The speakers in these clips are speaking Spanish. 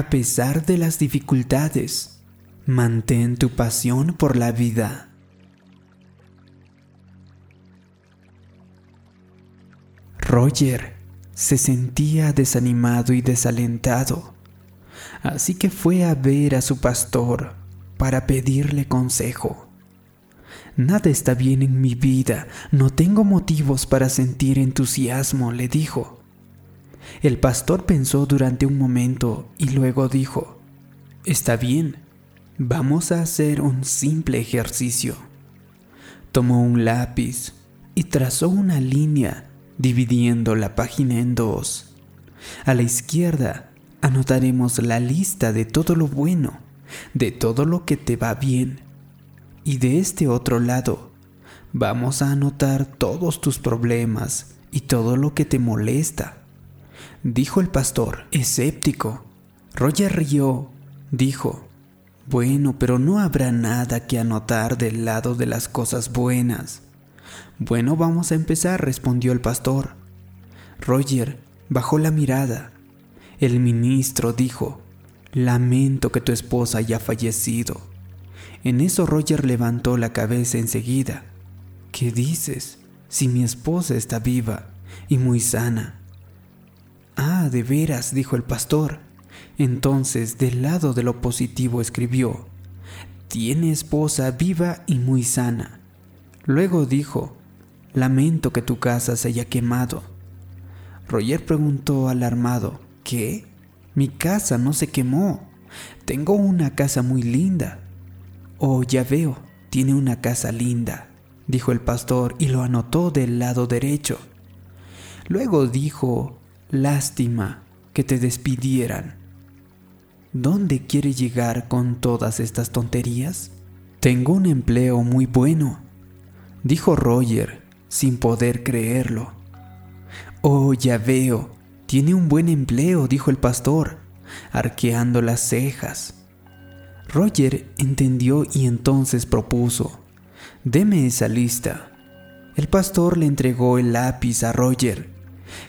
A pesar de las dificultades, mantén tu pasión por la vida. Roger se sentía desanimado y desalentado, así que fue a ver a su pastor para pedirle consejo. Nada está bien en mi vida, no tengo motivos para sentir entusiasmo, le dijo. El pastor pensó durante un momento y luego dijo, Está bien, vamos a hacer un simple ejercicio. Tomó un lápiz y trazó una línea dividiendo la página en dos. A la izquierda anotaremos la lista de todo lo bueno, de todo lo que te va bien. Y de este otro lado vamos a anotar todos tus problemas y todo lo que te molesta. Dijo el pastor, escéptico. Roger rió. Dijo, bueno, pero no habrá nada que anotar del lado de las cosas buenas. Bueno, vamos a empezar, respondió el pastor. Roger bajó la mirada. El ministro dijo, Lamento que tu esposa haya fallecido. En eso Roger levantó la cabeza enseguida. ¿Qué dices? Si mi esposa está viva y muy sana. Ah, de veras, dijo el pastor. Entonces, del lado de lo positivo escribió, Tiene esposa viva y muy sana. Luego dijo, Lamento que tu casa se haya quemado. Roger preguntó alarmado, ¿qué? Mi casa no se quemó. Tengo una casa muy linda. Oh, ya veo, tiene una casa linda, dijo el pastor y lo anotó del lado derecho. Luego dijo, lástima que te despidieran. ¿Dónde quiere llegar con todas estas tonterías? Tengo un empleo muy bueno, dijo Roger sin poder creerlo. Oh, ya veo, tiene un buen empleo, dijo el pastor, arqueando las cejas. Roger entendió y entonces propuso, deme esa lista. El pastor le entregó el lápiz a Roger,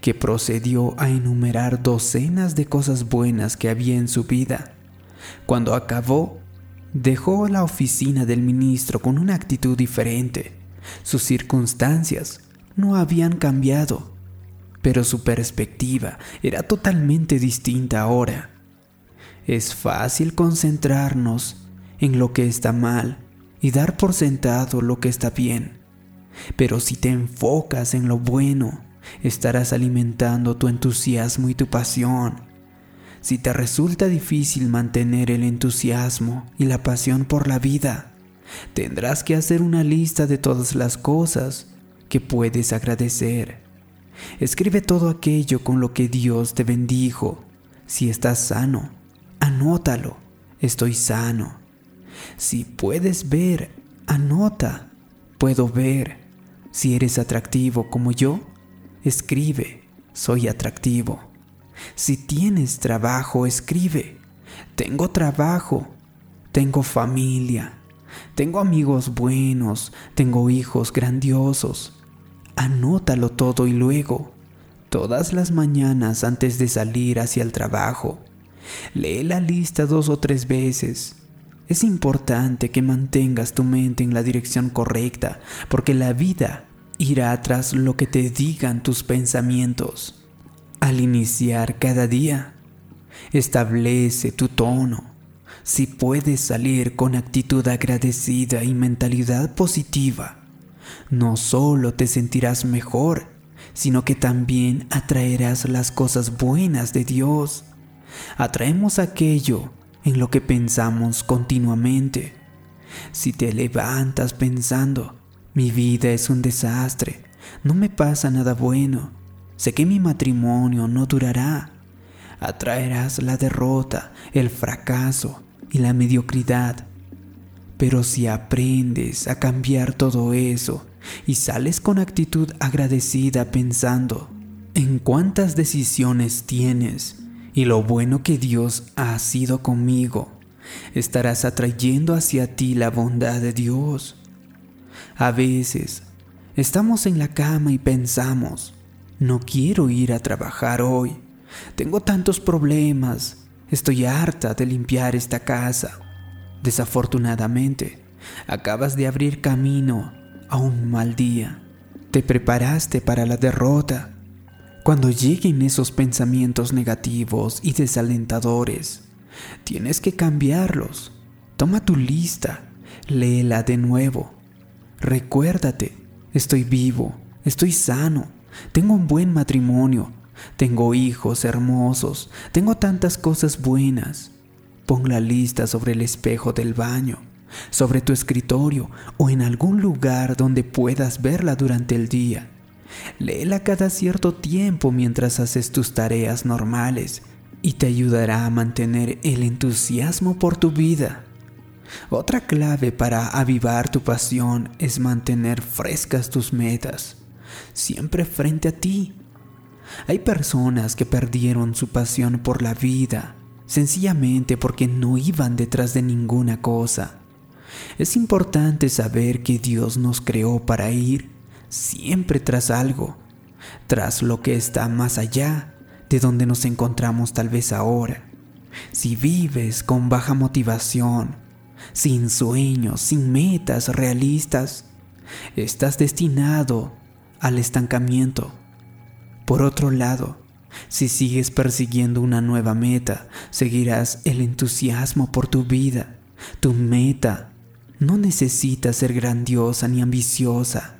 que procedió a enumerar docenas de cosas buenas que había en su vida. Cuando acabó, dejó la oficina del ministro con una actitud diferente. Sus circunstancias no habían cambiado, pero su perspectiva era totalmente distinta ahora. Es fácil concentrarnos en lo que está mal y dar por sentado lo que está bien, pero si te enfocas en lo bueno, estarás alimentando tu entusiasmo y tu pasión. Si te resulta difícil mantener el entusiasmo y la pasión por la vida, Tendrás que hacer una lista de todas las cosas que puedes agradecer. Escribe todo aquello con lo que Dios te bendijo. Si estás sano, anótalo. Estoy sano. Si puedes ver, anota. Puedo ver. Si eres atractivo como yo, escribe. Soy atractivo. Si tienes trabajo, escribe. Tengo trabajo. Tengo familia. Tengo amigos buenos, tengo hijos grandiosos. Anótalo todo y luego, todas las mañanas antes de salir hacia el trabajo, lee la lista dos o tres veces. Es importante que mantengas tu mente en la dirección correcta, porque la vida irá tras lo que te digan tus pensamientos. Al iniciar cada día, establece tu tono si puedes salir con actitud agradecida y mentalidad positiva, no solo te sentirás mejor, sino que también atraerás las cosas buenas de Dios. Atraemos aquello en lo que pensamos continuamente. Si te levantas pensando, mi vida es un desastre, no me pasa nada bueno, sé que mi matrimonio no durará, atraerás la derrota, el fracaso, y la mediocridad. Pero si aprendes a cambiar todo eso y sales con actitud agradecida pensando en cuántas decisiones tienes y lo bueno que Dios ha sido conmigo, estarás atrayendo hacia ti la bondad de Dios. A veces estamos en la cama y pensamos, no quiero ir a trabajar hoy, tengo tantos problemas, Estoy harta de limpiar esta casa. Desafortunadamente, acabas de abrir camino a un mal día. Te preparaste para la derrota. Cuando lleguen esos pensamientos negativos y desalentadores, tienes que cambiarlos. Toma tu lista, léela de nuevo. Recuérdate, estoy vivo, estoy sano, tengo un buen matrimonio, tengo hijos hermosos, tengo tantas cosas buenas. Pon la lista sobre el espejo del baño, sobre tu escritorio o en algún lugar donde puedas verla durante el día. Léela cada cierto tiempo mientras haces tus tareas normales y te ayudará a mantener el entusiasmo por tu vida. Otra clave para avivar tu pasión es mantener frescas tus metas, siempre frente a ti. Hay personas que perdieron su pasión por la vida, sencillamente porque no iban detrás de ninguna cosa. Es importante saber que Dios nos creó para ir siempre tras algo, tras lo que está más allá de donde nos encontramos tal vez ahora. Si vives con baja motivación, sin sueños, sin metas realistas, estás destinado al estancamiento. Por otro lado, si sigues persiguiendo una nueva meta, seguirás el entusiasmo por tu vida. Tu meta no necesita ser grandiosa ni ambiciosa.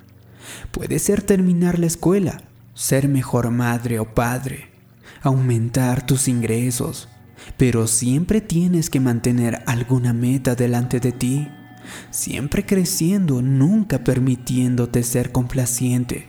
Puede ser terminar la escuela, ser mejor madre o padre, aumentar tus ingresos, pero siempre tienes que mantener alguna meta delante de ti, siempre creciendo, nunca permitiéndote ser complaciente.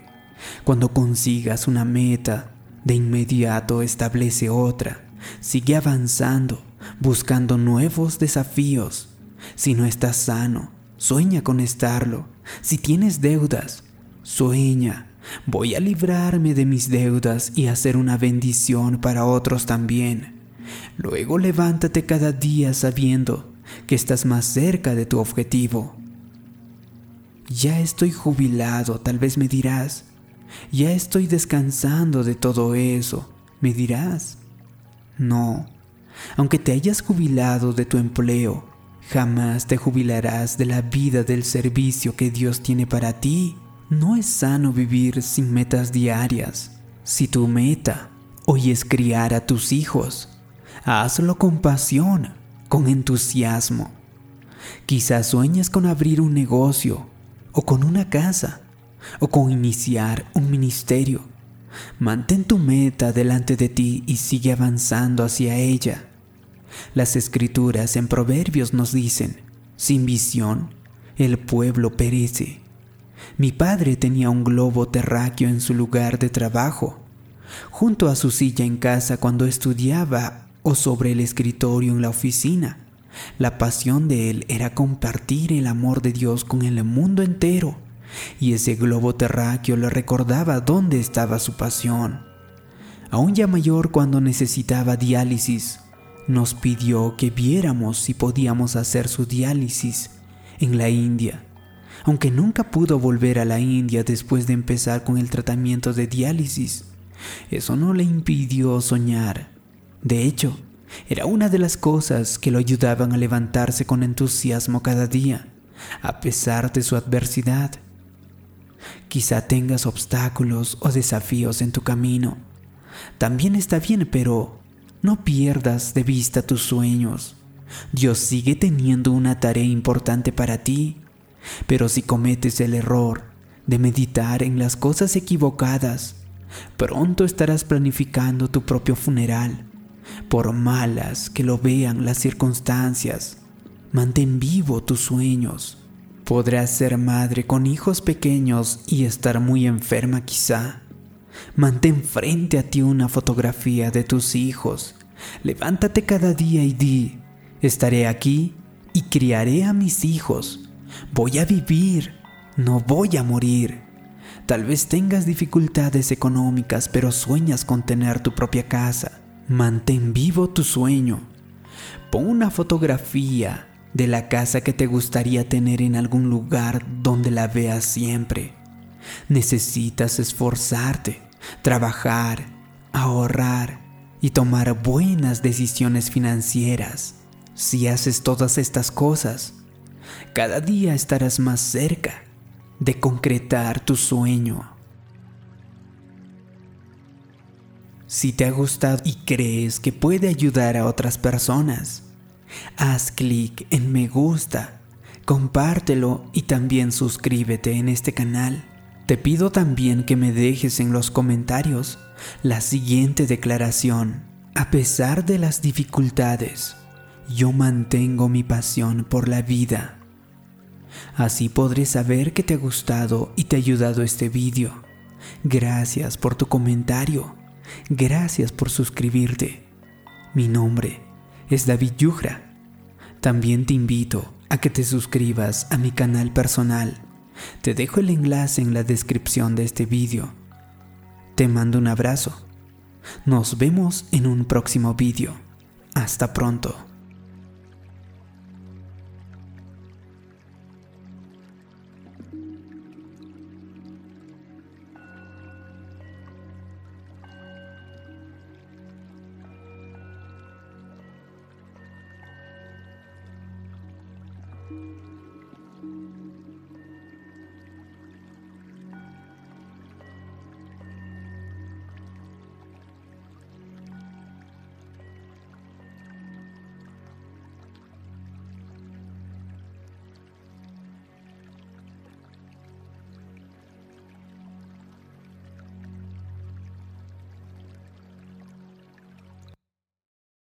Cuando consigas una meta, de inmediato establece otra. Sigue avanzando, buscando nuevos desafíos. Si no estás sano, sueña con estarlo. Si tienes deudas, sueña. Voy a librarme de mis deudas y hacer una bendición para otros también. Luego levántate cada día sabiendo que estás más cerca de tu objetivo. Ya estoy jubilado, tal vez me dirás, ya estoy descansando de todo eso, me dirás. No, aunque te hayas jubilado de tu empleo, jamás te jubilarás de la vida del servicio que Dios tiene para ti. No es sano vivir sin metas diarias. Si tu meta hoy es criar a tus hijos, hazlo con pasión, con entusiasmo. Quizás sueñes con abrir un negocio o con una casa o con iniciar un ministerio. Mantén tu meta delante de ti y sigue avanzando hacia ella. Las escrituras en Proverbios nos dicen, sin visión, el pueblo perece. Mi padre tenía un globo terráqueo en su lugar de trabajo, junto a su silla en casa cuando estudiaba o sobre el escritorio en la oficina. La pasión de él era compartir el amor de Dios con el mundo entero y ese globo terráqueo le recordaba dónde estaba su pasión. Aún ya mayor cuando necesitaba diálisis, nos pidió que viéramos si podíamos hacer su diálisis en la India. Aunque nunca pudo volver a la India después de empezar con el tratamiento de diálisis, eso no le impidió soñar. De hecho, era una de las cosas que lo ayudaban a levantarse con entusiasmo cada día, a pesar de su adversidad. Quizá tengas obstáculos o desafíos en tu camino. También está bien, pero no pierdas de vista tus sueños. Dios sigue teniendo una tarea importante para ti, pero si cometes el error de meditar en las cosas equivocadas, pronto estarás planificando tu propio funeral, por malas que lo vean las circunstancias. Mantén vivo tus sueños. Podrás ser madre con hijos pequeños y estar muy enferma quizá. Mantén frente a ti una fotografía de tus hijos. Levántate cada día y di, estaré aquí y criaré a mis hijos. Voy a vivir, no voy a morir. Tal vez tengas dificultades económicas, pero sueñas con tener tu propia casa. Mantén vivo tu sueño. Pon una fotografía de la casa que te gustaría tener en algún lugar donde la veas siempre. Necesitas esforzarte, trabajar, ahorrar y tomar buenas decisiones financieras. Si haces todas estas cosas, cada día estarás más cerca de concretar tu sueño. Si te ha gustado y crees que puede ayudar a otras personas, haz clic en me gusta, compártelo y también suscríbete en este canal. Te pido también que me dejes en los comentarios la siguiente declaración. A pesar de las dificultades, yo mantengo mi pasión por la vida. Así podré saber que te ha gustado y te ha ayudado este vídeo. Gracias por tu comentario. Gracias por suscribirte. Mi nombre es David Yujra. También te invito a que te suscribas a mi canal personal. Te dejo el enlace en la descripción de este vídeo. Te mando un abrazo. Nos vemos en un próximo vídeo. Hasta pronto.